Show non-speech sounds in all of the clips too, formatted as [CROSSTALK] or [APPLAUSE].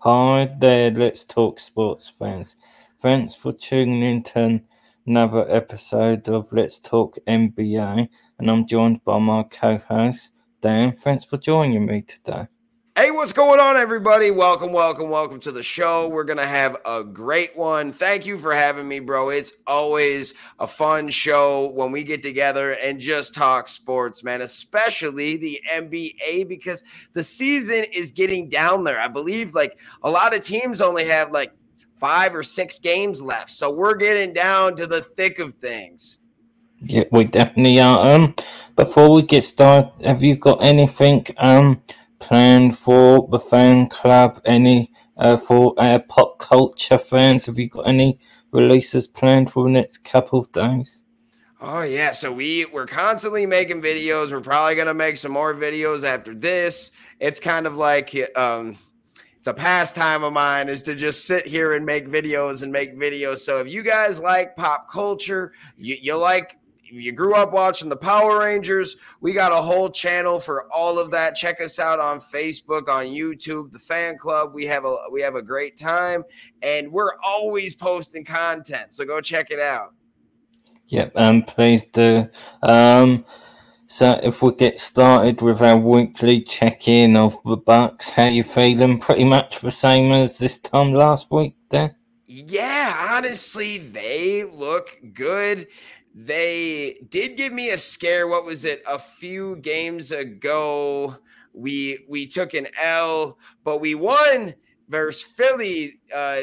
Hi there, let's talk sports fans. Thanks for tuning in to another episode of Let's Talk NBA, and I'm joined by my co-host Dan. Thanks for joining me today. Hey, what's going on, everybody? Welcome, welcome, welcome to the show. We're going to have a great one. Thank you for having me, bro. It's always a fun show when we get together and just talk sports, man, especially the NBA because the season is getting down there. I believe like a lot of teams only have like five or six games left. So we're getting down to the thick of things. Yeah, we definitely are. Um, before we get started, have you got anything um planned for the fan club? Any uh, for our pop culture fans? Have you got any releases planned for the next couple of days? Oh yeah, so we we're constantly making videos. We're probably gonna make some more videos after this. It's kind of like um, it's a pastime of mine is to just sit here and make videos and make videos. So if you guys like pop culture, you, you like you grew up watching the Power Rangers, we got a whole channel for all of that. Check us out on Facebook, on YouTube, the fan club. We have a we have a great time and we're always posting content. So go check it out. Yep, and please do. Um so if we get started with our weekly check-in of the Bucks, how you feeling? Pretty much the same as this time last week, then? Yeah, honestly, they look good. They did give me a scare. What was it? A few games ago, we we took an L, but we won versus Philly. Uh,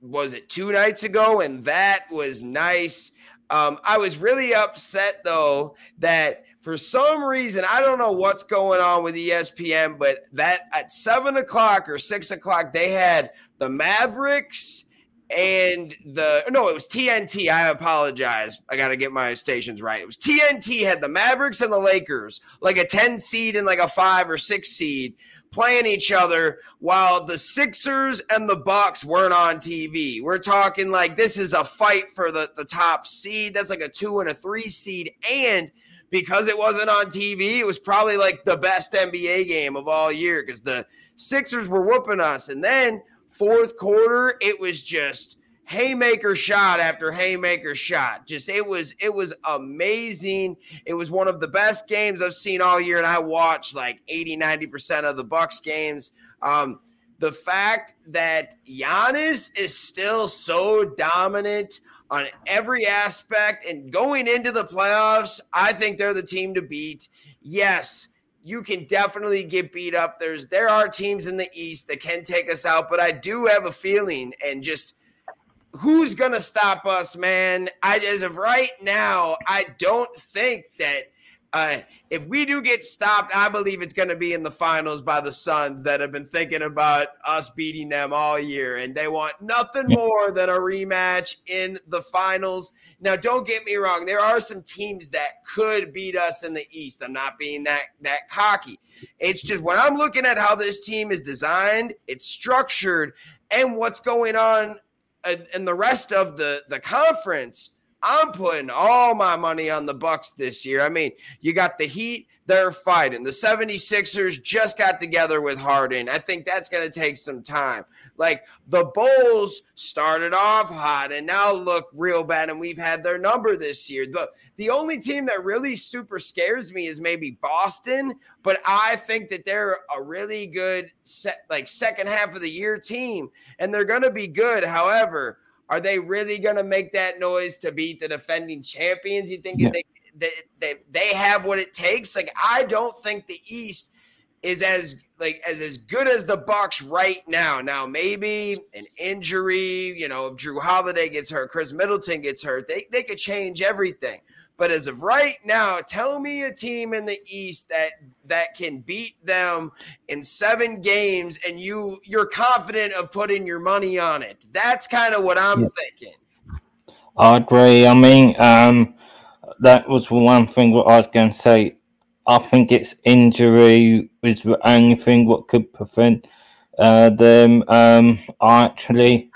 was it two nights ago? And that was nice. Um, I was really upset though that for some reason I don't know what's going on with ESPN, but that at seven o'clock or six o'clock they had the Mavericks and the no, it was TNT. I apologize. I got to get my stations right. It was TNT had the Mavericks and the Lakers, like a 10 seed and like a 5 or 6 seed playing each other while the Sixers and the Bucks weren't on TV. We're talking like this is a fight for the the top seed. That's like a 2 and a 3 seed and because it wasn't on TV, it was probably like the best NBA game of all year cuz the Sixers were whooping us and then fourth quarter, it was just haymaker shot after haymaker shot. Just it was it was amazing. It was one of the best games I've seen all year and I watched like 80 90% of the Bucks games. Um the fact that Giannis is still so dominant on every aspect and going into the playoffs, I think they're the team to beat. Yes, you can definitely get beat up. There's there are teams in the East that can take us out, but I do have a feeling and just who's gonna stop us, man? I as of right now, I don't think that uh, if we do get stopped, I believe it's going to be in the finals by the Suns that have been thinking about us beating them all year, and they want nothing more than a rematch in the finals. Now, don't get me wrong; there are some teams that could beat us in the East. I'm not being that that cocky. It's just when I'm looking at how this team is designed, it's structured, and what's going on in the rest of the the conference I'm putting all my money on the Bucks this year. I mean, you got the Heat, they're fighting. The 76ers just got together with Harden. I think that's going to take some time. Like the Bulls started off hot and now look real bad and we've had their number this year. The the only team that really super scares me is maybe Boston, but I think that they're a really good set like second half of the year team and they're going to be good. However, are they really going to make that noise to beat the defending champions? You think yeah. they, they, they they have what it takes? Like I don't think the East is as like as as good as the Bucks right now. Now maybe an injury, you know, if Jrue Holiday gets hurt, Khris Middleton gets hurt, they they could change everything. But as of right now, tell me a team in the East that that can beat them in seven games, and you you're confident of putting your money on it. That's kind of what I'm yeah. thinking. I agree. I mean, um, that was one thing what I was going to say. I think it's injury is the only thing what could prevent uh, them. Um, I actually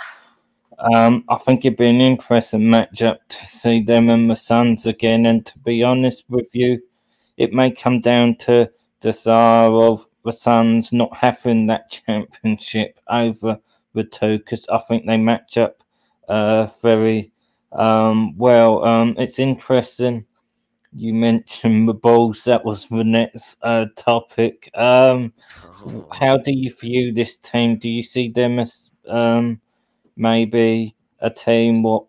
um, I think it'd be an interesting matchup to see them and the Suns again. And to be honest with you, it may come down to desire of the Suns not having that [LAUGHS] championship over the two because I think they match up uh, very um, well. Um, it's interesting. You mentioned the Bulls. That was the next uh, topic. Um, how do you view this team? Do you see them as um, maybe a team what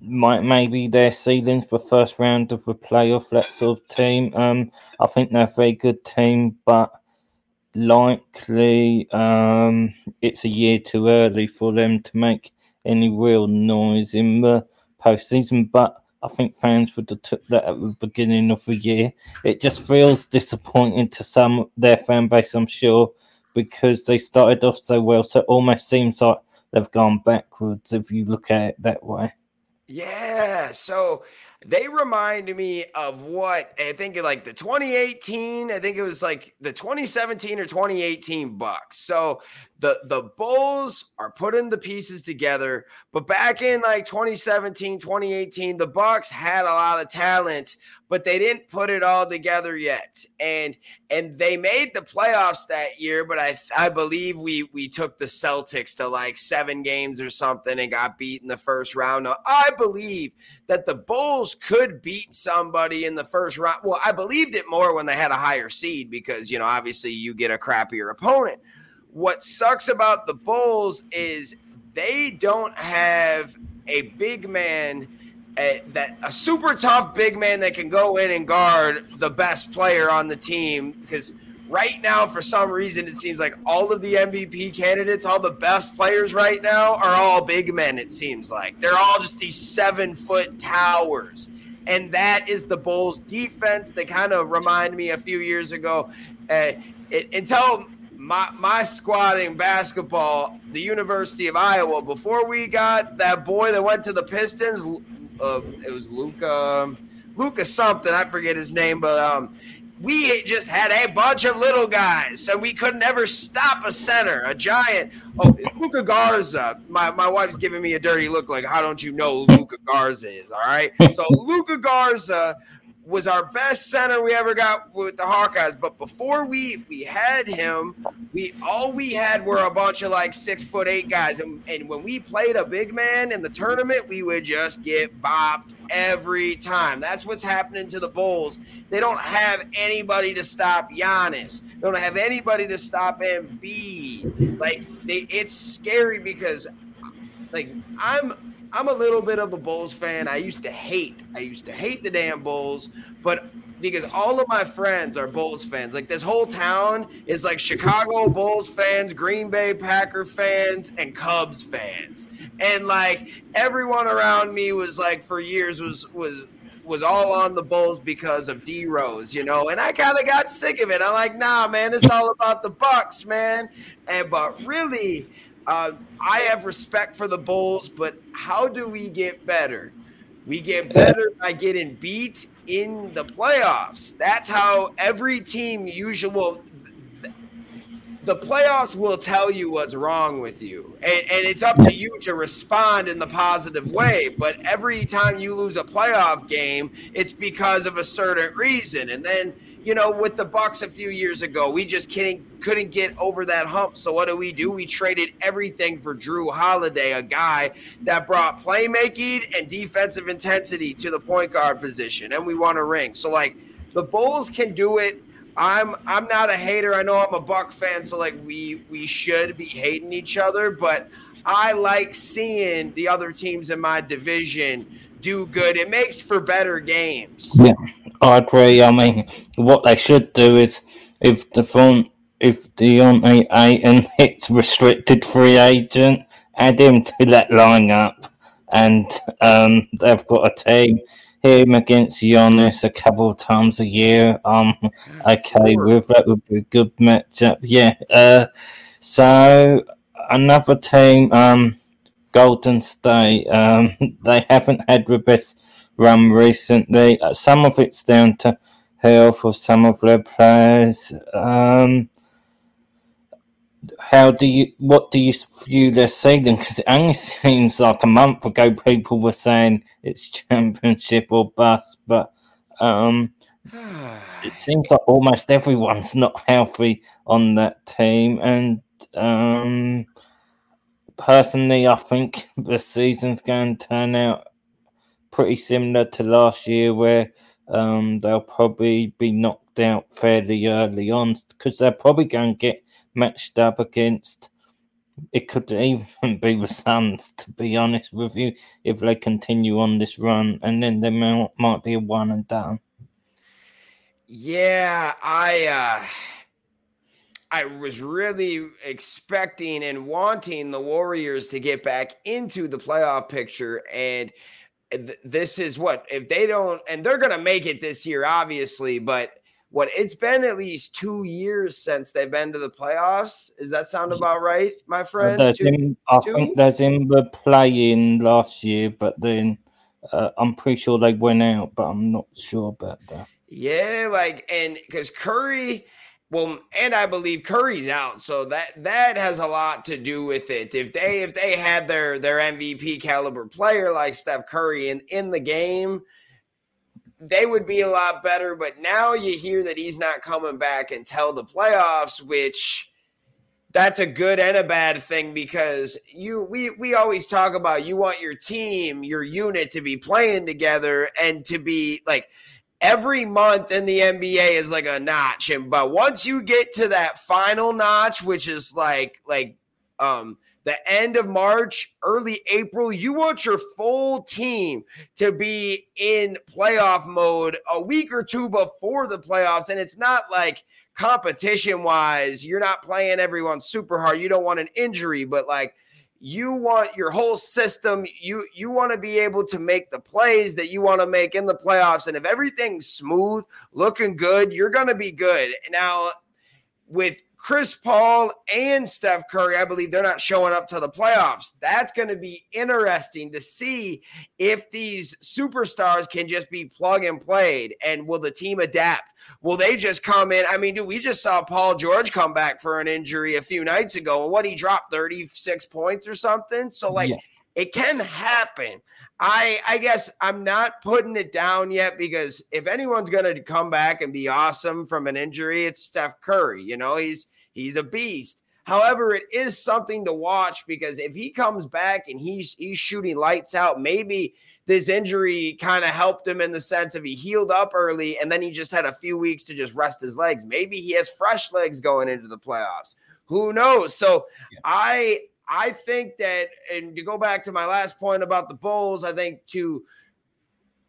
might maybe their ceilings for first round of the playoff, that sort of team. Um, I think they're a very good team, but likely um, it's a year too early for them to make any real noise in the postseason. But I think fans would have took that at the beginning of the year. It just feels disappointing to some their fan base, I'm sure, because they started off so well. So it almost seems like they've gone backwards if you look at it that way. Yeah. So they remind me of what I think like the 2018, I think it was like the 2017 or 2018 Bucks. So the the Bulls are putting the pieces together, but back in like 2017, 2018, the Bucks had a lot of talent, but they didn't put it all together yet. And and they made the playoffs that year, but I I believe we we took the Celtics to like 7 games or something and got beat in the first round. Now, I believe that the Bulls could beat somebody in the first round. Well, I believed it more when they had a higher seed because, you know, obviously you get a crappier opponent. What sucks about the Bulls is they don't have a big man a, that a super tough big man that can go in and guard the best player on the team because right now for some reason it seems like all of the MVP candidates all the best players right now are all big men it seems like. They're all just these 7 foot towers. And that is the Bulls defense. They kind of remind me a few years ago uh, it, until my my basketball, the University of Iowa, before we got that boy that went to the Pistons, uh, it was Luka, Luka something. I forget his name, but um, we just had a bunch of little guys, and we could never stop a center, a giant. Oh, Luka Garza. My, my wife's giving me a dirty look, like, how don't you know Luka Garza is? All right. So Luka Garza was our best center we ever got with the Hawkeyes. But before we we had him, we all we had were a bunch of like six foot eight guys. And, and when we played a big man in the tournament, we would just get bopped every time. That's what's happening to the Bulls. They don't have anybody to stop Giannis. They don't have anybody to stop Embiid. Like they, it's scary because like I'm I'm a little bit of a Bulls fan. I used to hate, I used to hate the damn Bulls, but because all of my friends are Bulls fans. Like this whole town is like Chicago Bulls fans, Green Bay Packer fans, and Cubs fans. And like everyone around me was like for years was was was all on the Bulls because of D Rose, you know, and I kind of got sick of it. I'm like, nah, man, it's all about the Bucks, man. And but really, uh, I have respect for the Bulls, but how do we get better? We get better by getting beat in the playoffs. That's how every team usually will. The playoffs will tell you what's wrong with you, and, and it's up to you to respond in the positive way. But every time you lose a playoff game, it's because of a certain reason, and then you know, with the Bucks a few years ago, we just couldn't couldn't get over that hump. So what do we do? We traded everything for Jrue Holiday, a guy that brought playmaking and defensive intensity to the point guard position, and we won a ring. So like the Bulls can do it. I'm I'm not a hater. I know I'm a Buck fan, so like we we should be hating each other, but I like seeing the other teams in my division do good. It makes for better games. Yeah. I agree. I mean, what they should do is if the front, if Deandre Ayton hits restricted free agent, add him to that lineup, and um, they've got a team. Him against Giannis a couple of times a year. Um, okay with that would be a good matchup. Yeah. Uh, so another team, um, Golden State. Um, [LAUGHS] they haven't had the best run recently. Uh, some of it's down to health of some of their players. Um, how do you, what do you view their season? Because it only [LAUGHS] seems like a month ago people were saying it's championship or bust, but um, [SIGHS] it seems like almost everyone's [LAUGHS] not healthy on that team, and um, personally, I think [LAUGHS] the season's going to turn out pretty similar to last year, where um, they'll probably be knocked out fairly early on because they're probably going to get matched up against. It could even be the Suns, to be honest with you, if they continue on this run, and then they might, might be a one and done. Yeah, I uh I was really expecting and wanting the Warriors to get back into the playoff picture and this is what if they don't and they're going to make it this year obviously but what it's been at least two years since they've been to the playoffs. Does that sound about right, my friend? There's two, in, I two? think there's in the play-in last year, but then uh, I'm pretty sure they went out, but I'm not sure about that. Yeah, like and because Curry, well, and I believe Curry's out, so that that has a lot to do with it. If they if they had their their MVP caliber player like Steph Curry in in the game, they would be a lot better. But now you hear that he's not coming back until the playoffs, which that's a good and a bad thing because you we we always talk about you want your team, your unit to be playing together and to be like every month in the NBA is like a notch. And but once you get to that final notch, which is like like um the end of March, early April, you want your full team to be in playoff mode a week or two before the playoffs. And it's not like competition wise, you're not playing everyone super hard. You don't want an injury, but like you want your whole system you you want to be able to make the plays that you want to make in the playoffs. And if everything's smooth looking good you're going to be good. Now with Chris Paul and Steph Curry, I believe they're not showing up to the playoffs. That's going to be interesting to see if these superstars can just be plug and played and will the team adapt? Will they just come in? I mean, dude, we just saw Paul George come back for an injury a few nights ago and what he dropped 36 points or something. So, like, yeah. it can happen. I I guess I'm not putting it down yet because if anyone's going to come back and be awesome from an injury, it's Steph Curry. You know, he's he's a beast. However, it is something to watch because if he comes back and he's he's shooting lights out, maybe this injury kind of helped him in the sense of he healed up early and then he just had a few weeks to just rest his legs. Maybe he has fresh legs going into the playoffs. Who knows? So yeah. I I think that, and to go back to my last point about the Bulls, I think to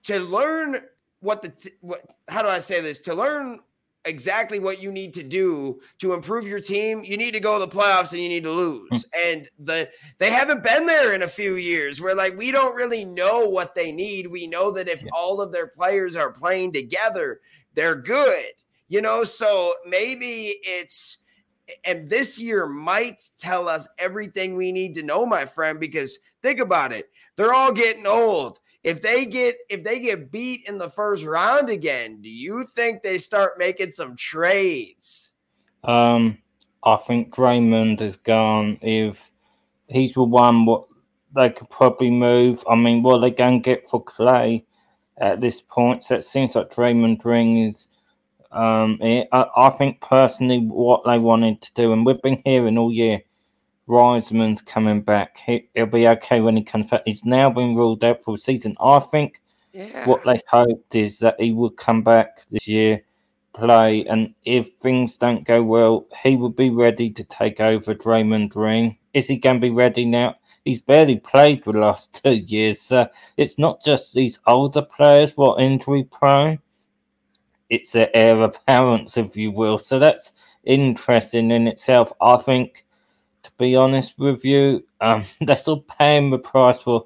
to learn what the what how do I say this? To learn exactly what you need to do to improve your team, you need to go to the playoffs and you need to lose. Hmm. and the they haven't been there in a few years. Where like we don't really know what they need. We know that if yeah. all of their players are playing together, they're good. You know, so maybe it's and this year might tell us everything we need to know, my friend, because think about it. They're all getting old. If they get if they get beat in the first round again, do you think they start making some trades? Um, I think Draymond is gone. If he's the one, what they could probably move. I mean, what they going to get for Klay at this point? So it seems like Draymond Green is um, it, I, I, think personally what they wanted to do, and we've been hearing all year, Wiseman's coming back. He, will be okay when he comes back. He's now been ruled out for the season. I think yeah. what they hoped is that he would come back this year, play, and if things don't go well, he would be ready to take over Draymond Green. Is he going to be ready now? He's barely played for the last [LAUGHS] two years. So it's not just these older players what injury prone it's the heir apparent, [LAUGHS] if you will. So that's interesting in itself. I think, be honest with you, um, [LAUGHS] they're still paying the price for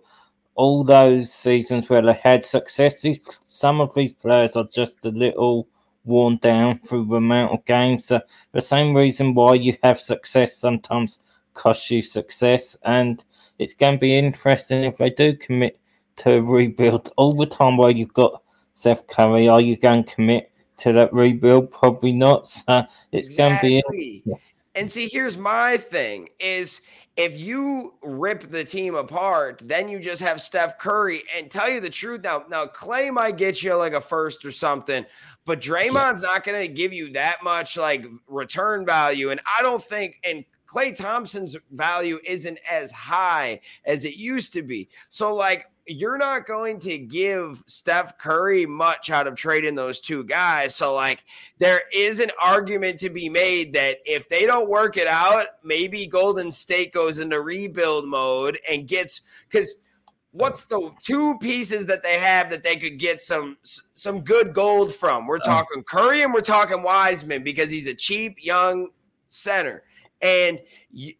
all those seasons where they had success. These, some of these players are just a little worn down through the amount of games. So the same reason why you have success sometimes costs you success. And it's going to be interesting if they do commit to a rebuild [LAUGHS] all the time while you've got Steph Curry. Are you going to commit to that rebuild? Probably not. [LAUGHS] So it's exactly. going to be. Yes. And see, here's my thing: is if you rip the team apart, then you just have Steph Curry. And tell you the truth, now, now Klay might get you like a first or something, but Draymond's not going to give you that much like return value. And I don't think, and Klay Thompson's value isn't as high as it used to be. So, like, you're not going to give Steph Curry much out of trading those two guys. So, like, there is an argument to be made that if they don't work it out, maybe Golden State goes into rebuild mode and gets because what's the two pieces that they have that they could get some some good gold from? We're uh. talking Curry and we're talking Wiseman because he's a cheap young center. And you,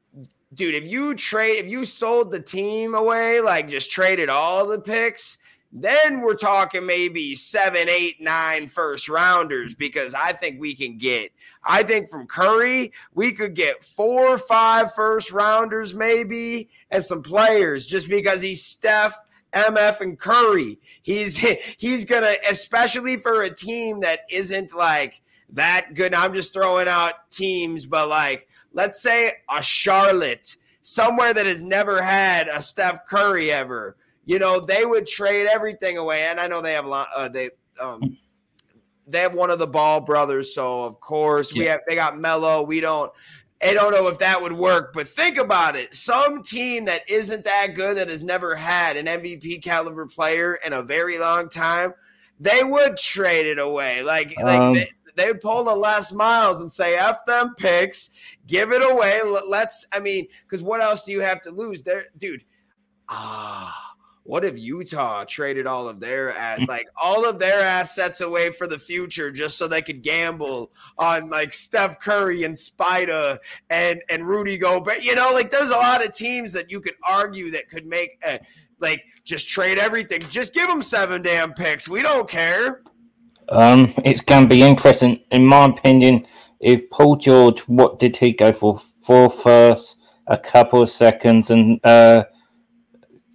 dude, if you trade, if you sold the team away, like just traded all the picks, then we're talking maybe seven, eight, nine first rounders because I think we can get, I think from Curry, we could get four or five first rounders maybe and some players just because he's Steph. MF and Curry. He's [LAUGHS] he's gonna, especially for a team that isn't like that good. I'm just throwing out teams, but like let's say a Charlotte, somewhere that has never had a Steph Curry ever, you know, they would trade everything away. And I know they have a lot. Uh, they um, they have one of the Ball brothers, so of course we have. They got Melo. We don't. I don't know if that would work, but think about it. Some team that isn't that good, that has never had an MVP caliber player in a very long time, they would trade it away. Like, like um, they, they would pull the last Miles and say, F them picks, give it away. Let's, I mean, because what else do you have to lose? There, dude. Ah. What if Utah traded all of their ad, like all of their assets away for the future just so they could gamble on like Steph Curry and Spida and and Rudy Gobert? You know, like there's a lot of teams that you could argue that could make a, like just trade everything. Just give them seven damn picks. We don't care. Um, it's going to be interesting, in my opinion. If Paul George, what did he go for? Four first, a couple of seconds, and uh,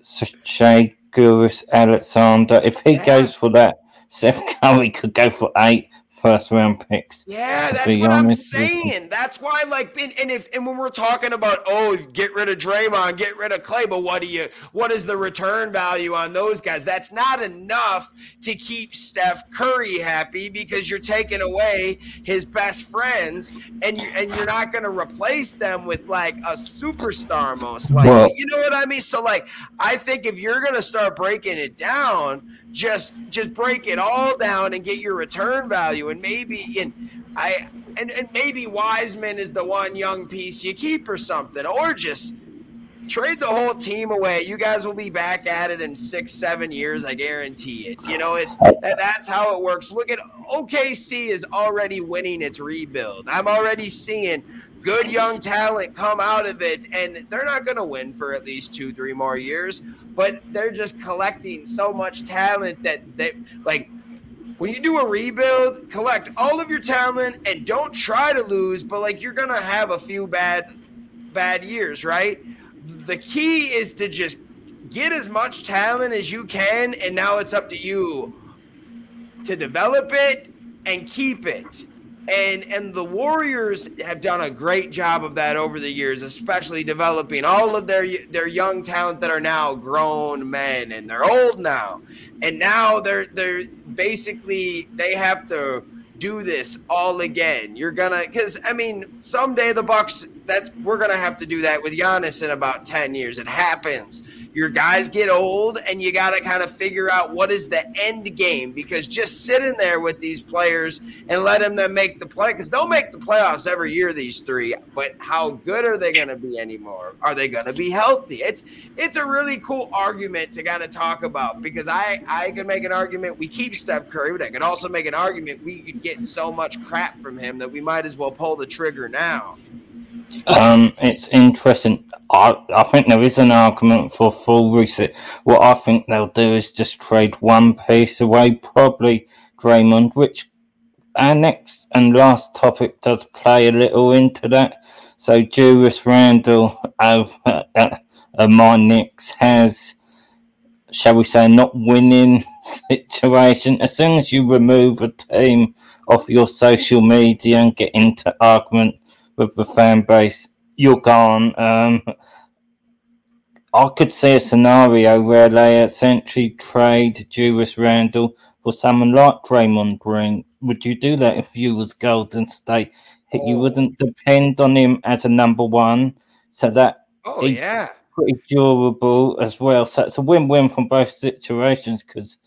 Shai Gilgeous-Alexander. If he yeah. goes for that, Steph Curry could go for eight first round picks. Yeah, that's what I'm saying. That's why, like, and, and, if and when we're talking about oh, get rid of Draymond, get rid of Klay, but what do you? What is the return value on those guys? That's not enough to keep Steph Curry happy because you're taking away his best friends, and you and you're not going to replace them with like a superstar, most likely. Well, you know what I mean? So, like, I think if you're going to start breaking it down just just break it all down and get your return value and maybe and I and, and maybe Wiseman is the one young piece you keep or something or just trade the whole team away. You guys will be back at it in six, seven years. I guarantee it. You know, it's that's how it works. Look at OKC is already winning its rebuild. I'm already seeing good young talent come out of it, and they're not going to win for at least two, three more years. But they're just collecting so much talent that they like. When you do a rebuild, collect all of your talent and don't try to lose. But like you're gonna have a few bad, bad years, right? The key is to just get as much talent as you can, and now it's up to you to develop it and keep it and and the Warriors have done a great job of that over the years, especially developing all of their their young talent that are now grown men and they're old now, and now they're they're basically they have to do this all again. You're gonna because I mean someday the Bucks that's we're gonna have to do that with Giannis in about ten years. It happens your guys get old and you got to kind of figure out what is the end game. Because just sitting there with these players and letting them make the play because they'll make the playoffs every year these three but how good are they going to be anymore? Are they going to be healthy? It's it's a really cool argument to kind of talk about because i i could make an argument we keep steph curry but i could also make an argument we could get so much crap from him that we might as well pull the trigger now um, it's interesting. I, I think there is an argument for full reset. What I think they'll do is just trade one piece away, probably Draymond, which our next and last topic does play a little into that. So Julius Randle of uh, uh, my Knicks has, shall we say, not winning [LAUGHS] situation. As soon as you remove a team off your social media and get into argument with the fan base, you're gone. Um, I could see a scenario where they essentially trade Julius Randle for someone like Draymond Green, would you do that if you was Golden State? Oh. You wouldn't depend on him as a number one, so that Oh yeah. pretty durable as well. So it's a win-win from both situations because,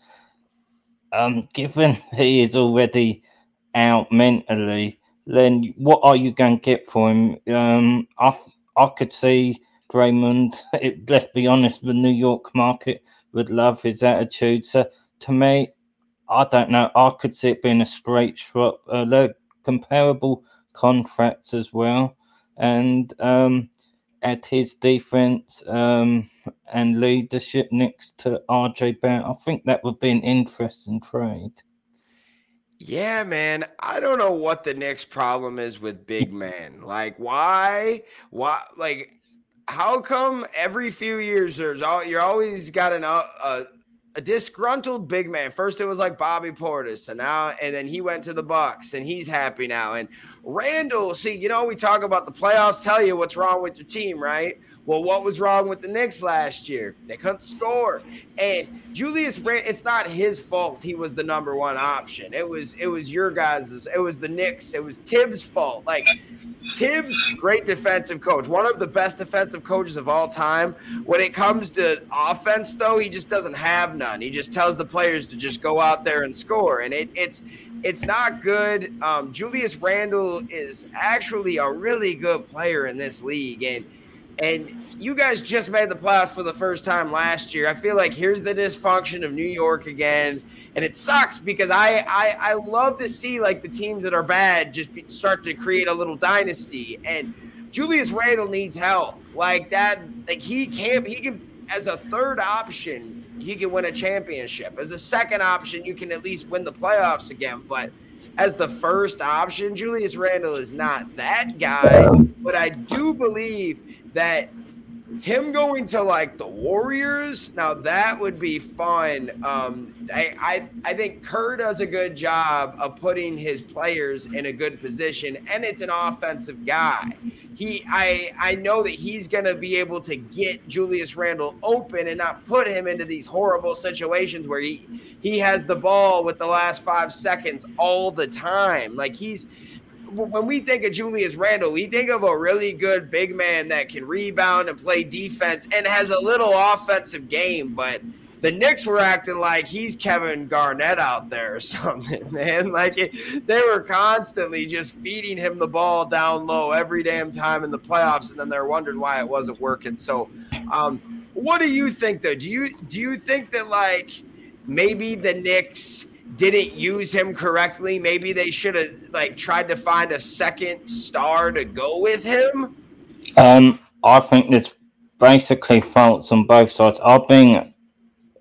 um, given [LAUGHS] he is already out mentally, then what are you going to get for him? Um, I I could see Draymond. [LAUGHS] It, let's be honest, the New York market would love his attitude. So to me, I don't know. I could see it being a straight swap. Uh, they're comparable contracts as well, and um, at his defense um, and leadership next to RJ Barrett, I think that would be an interesting trade. Yeah, man. I don't know what the Knicks' problem is with big [LAUGHS] men. Like, why? Why? Like, how come every few years there's all you're always got an uh, a, a disgruntled big man? First it was like Bobby Portis, and now and then he went to the Bucks, and he's happy now. And Randle, see, you know, we talk about the playoffs. Tell you what's wrong with your team, right? Well, what was wrong with the Knicks last year? They couldn't score. And Julius Rand, it's not his fault. He was the number one option. It was it was your guys's. It was the Knicks. It was Thibs' fault. Like Thibs, great defensive coach, one of the best defensive coaches of all time. When it comes to offense, though, he just doesn't have none. He just tells the players to just go out there and score, and it, it's it's not good. Um, Julius Randle is actually a really good player in this league, and and you guys just made the playoffs for the first time last year. I feel like here's the dysfunction of New York again, and it sucks because I I, I love to see like the teams that are bad just be, start to create a little dynasty. And Julius Randle needs help like that. Like he can't he can as a third option he can win a championship. As a second option, you can at least win the playoffs again, but as the first option, Julius Randle is not that guy. But I do believe that him going to like the Warriors, now that would be fun. Um, I, I I think Kerr does a good job of putting his players in a good position, and it's an offensive guy. He I I know that he's gonna be able to get Julius Randle open and not put him into these horrible situations where he he has the ball with the last five seconds all the time. Like he's when we think of Julius Randle, we think of a really good big man that can rebound and play defense and has a little offensive game. But the Knicks were acting like he's Kevin Garnett out there or [LAUGHS] something, man. Like it, they were constantly just feeding him the ball down low every damn time in the playoffs, and then they're wondering why it wasn't working. So, um, what do you think though? Do you do you think that like maybe the Knicks? Didn't use him correctly. Maybe they should have like tried to find a second star to go with him. Um, I think there's basically faults on both sides. I've been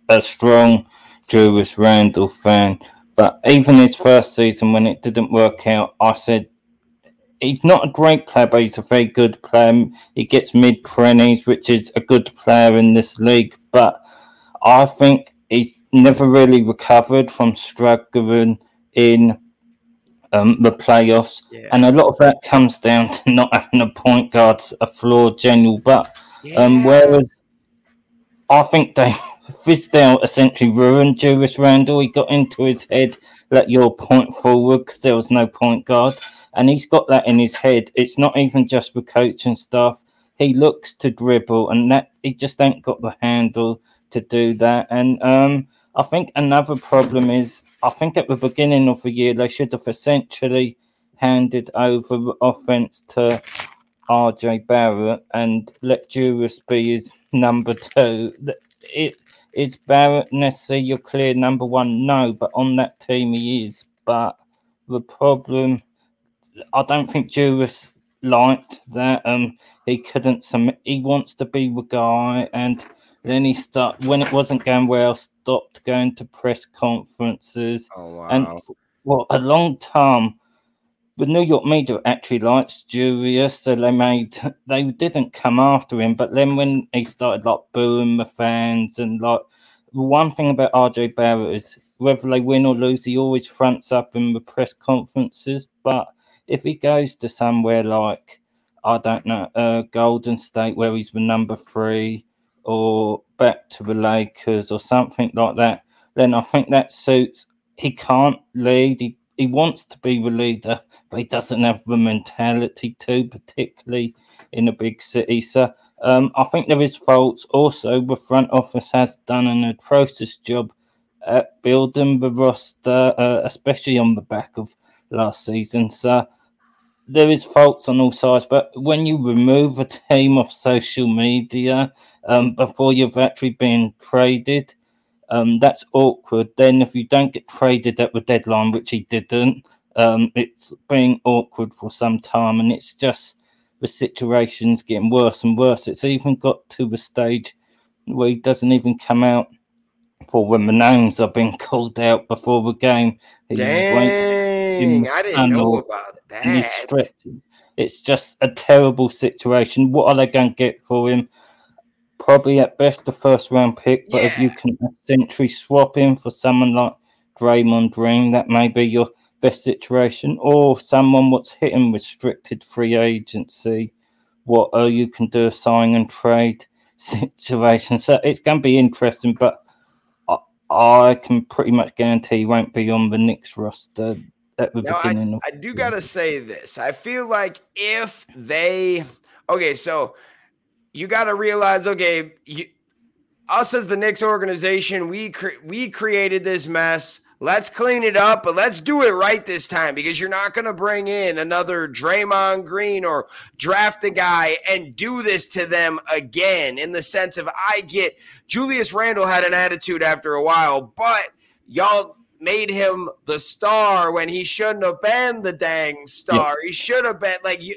a strong Julius Randle fan, but even his first season when it didn't work out, I said he's not a great player, but he's a very good player. He gets mid twenties, which is a good player in this league. But I think he's never really recovered from struggling in um, the playoffs, Yeah. and a lot of that comes down to [LAUGHS] not having a point guard, a floor general. But um, whereas I think they [LAUGHS] Fizdale essentially ruined Julius Randle. He got into his head, let your point forward because there was no point guard, and he's got that in his head. It's not even just the coaching stuff. He looks to dribble, and that he just ain't got the handle to do that. And um, I think another problem is I think at the beginning of the year they should have essentially handed over the offense to RJ Barrett and let Julius be his number two. It is Barrett necessarily your clear number one? No, but on that team he is. But the problem, I don't think Julius liked that. Um, he couldn't submit. He wants to be the guy, and then he start when it wasn't going well. Stopped going to press conferences Oh wow. and for a long time, the New York media actually likes Julius, so they made [LAUGHS] they didn't come after him. But then when he started like booing the fans and like the one thing about RJ Barrett is whether they win or lose, he always fronts up in the press conferences. But if he goes to somewhere like I don't know, uh, Golden State, where he's the number three, or back to the Lakers or something like that, then I think that suits. He can't lead. He he wants to be the leader, but he doesn't have the mentality to, particularly in a big city. So um, I think there is faults. Also, the front office has done an atrocious job at building the roster, uh, especially on the back of last season. So there is faults on all sides, but when you remove a team off social media um, before you've actually been traded, um, that's awkward. Then if you don't get traded at the deadline, which he didn't, um, it's being awkward for some time, and it's just the situation's getting worse and worse. It's even got to the stage where he doesn't even come out for when the names are being [LAUGHS] called out before the game. Dang, I didn't know about that. It's just a terrible situation. What are they going to get for him? Probably at best a first round pick, but yeah. if you can essentially swap him for someone like Draymond Green, that may be your best situation, or someone what's hitting restricted free agency. What uh, you can do a sign and trade [LAUGHS] situation. So it's going to be interesting, but I can pretty much guarantee he won't be on the Knicks roster at the now, beginning. I, I do got to say this. I feel like if they, okay, so you got to realize, okay, you, us as the Knicks organization, we cre- we created this mess. Let's clean it up, but let's do it right this time because you're not going to bring in another Draymond Green or draft a guy and do this to them again. In the sense of, I get Julius Randle had an attitude after a while, but y'all made him the star when he shouldn't have been the dang star. Yeah. He should have been like you.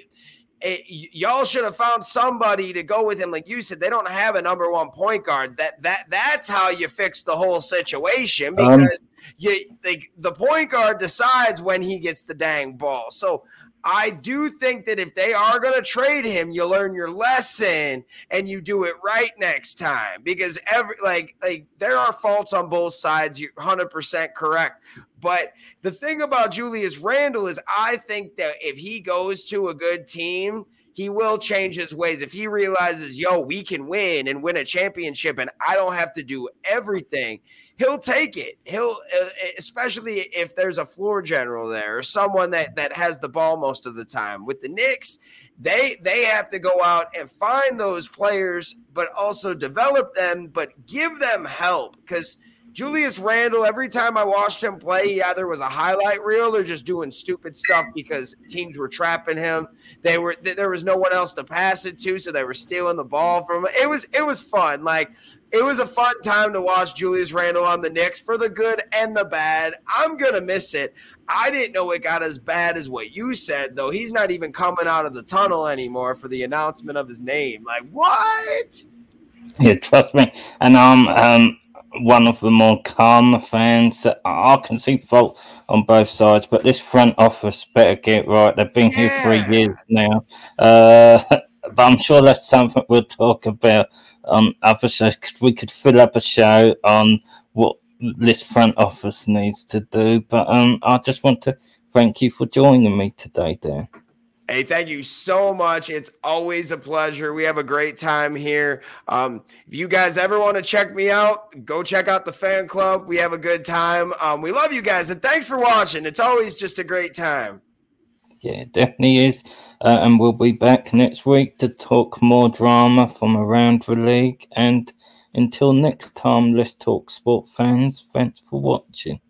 It, eh, y'all should have found somebody to go with him. Like you said, they don't have a number one point guard. That that that's how you fix the whole situation um, because um, you like the point guard decides when he gets the dang ball. So I do think that if they are going to trade him, you learn your lesson and you do it right next time because every like like there are faults on both sides. You're 100% correct. But the thing about Julius Randle is I think that if he goes to a good team, he will change his ways. If he realizes, yo, we can win and win a championship and I don't have to do everything, he'll take it. He'll, uh, especially if there's a floor general there or someone that, that has the ball most of the time. With the Knicks, they they have to go out and find those players, but also develop them, but give them help because – Julius Randle, every time I watched him play, he either was a highlight reel or just doing stupid stuff because teams were trapping him. They were there was no one else to pass it to, so they were stealing the ball from him. It was it was fun. Like it was a fun time to watch Julius Randle on the Knicks for the good and the bad. I'm gonna miss it. I didn't know it got as bad as what you said, though. He's not even coming out of the tunnel anymore for the announcement of his name. Like what? Yeah, trust me. And um, um one of the more calm fans. I can see fault on both sides, but this front office better get right. They've been here three years now. Uh, [LAUGHS] but I'm sure that's something we'll talk about on other shows. We could fill up a show on what this front office needs to do. But um, I just want to thank you for joining me today, Dan. Hey, thank you so much. It's always a pleasure. We have a great time here. Um, if you guys ever want to check me out, go check out the fan club. We have a good time. Um, we love you guys, and thanks for watching. It's always just a great time. Yeah, it definitely is. Uh, and we'll be back next week to talk more drama from around the league. And until next time, let's talk sport fans. Thanks for watching.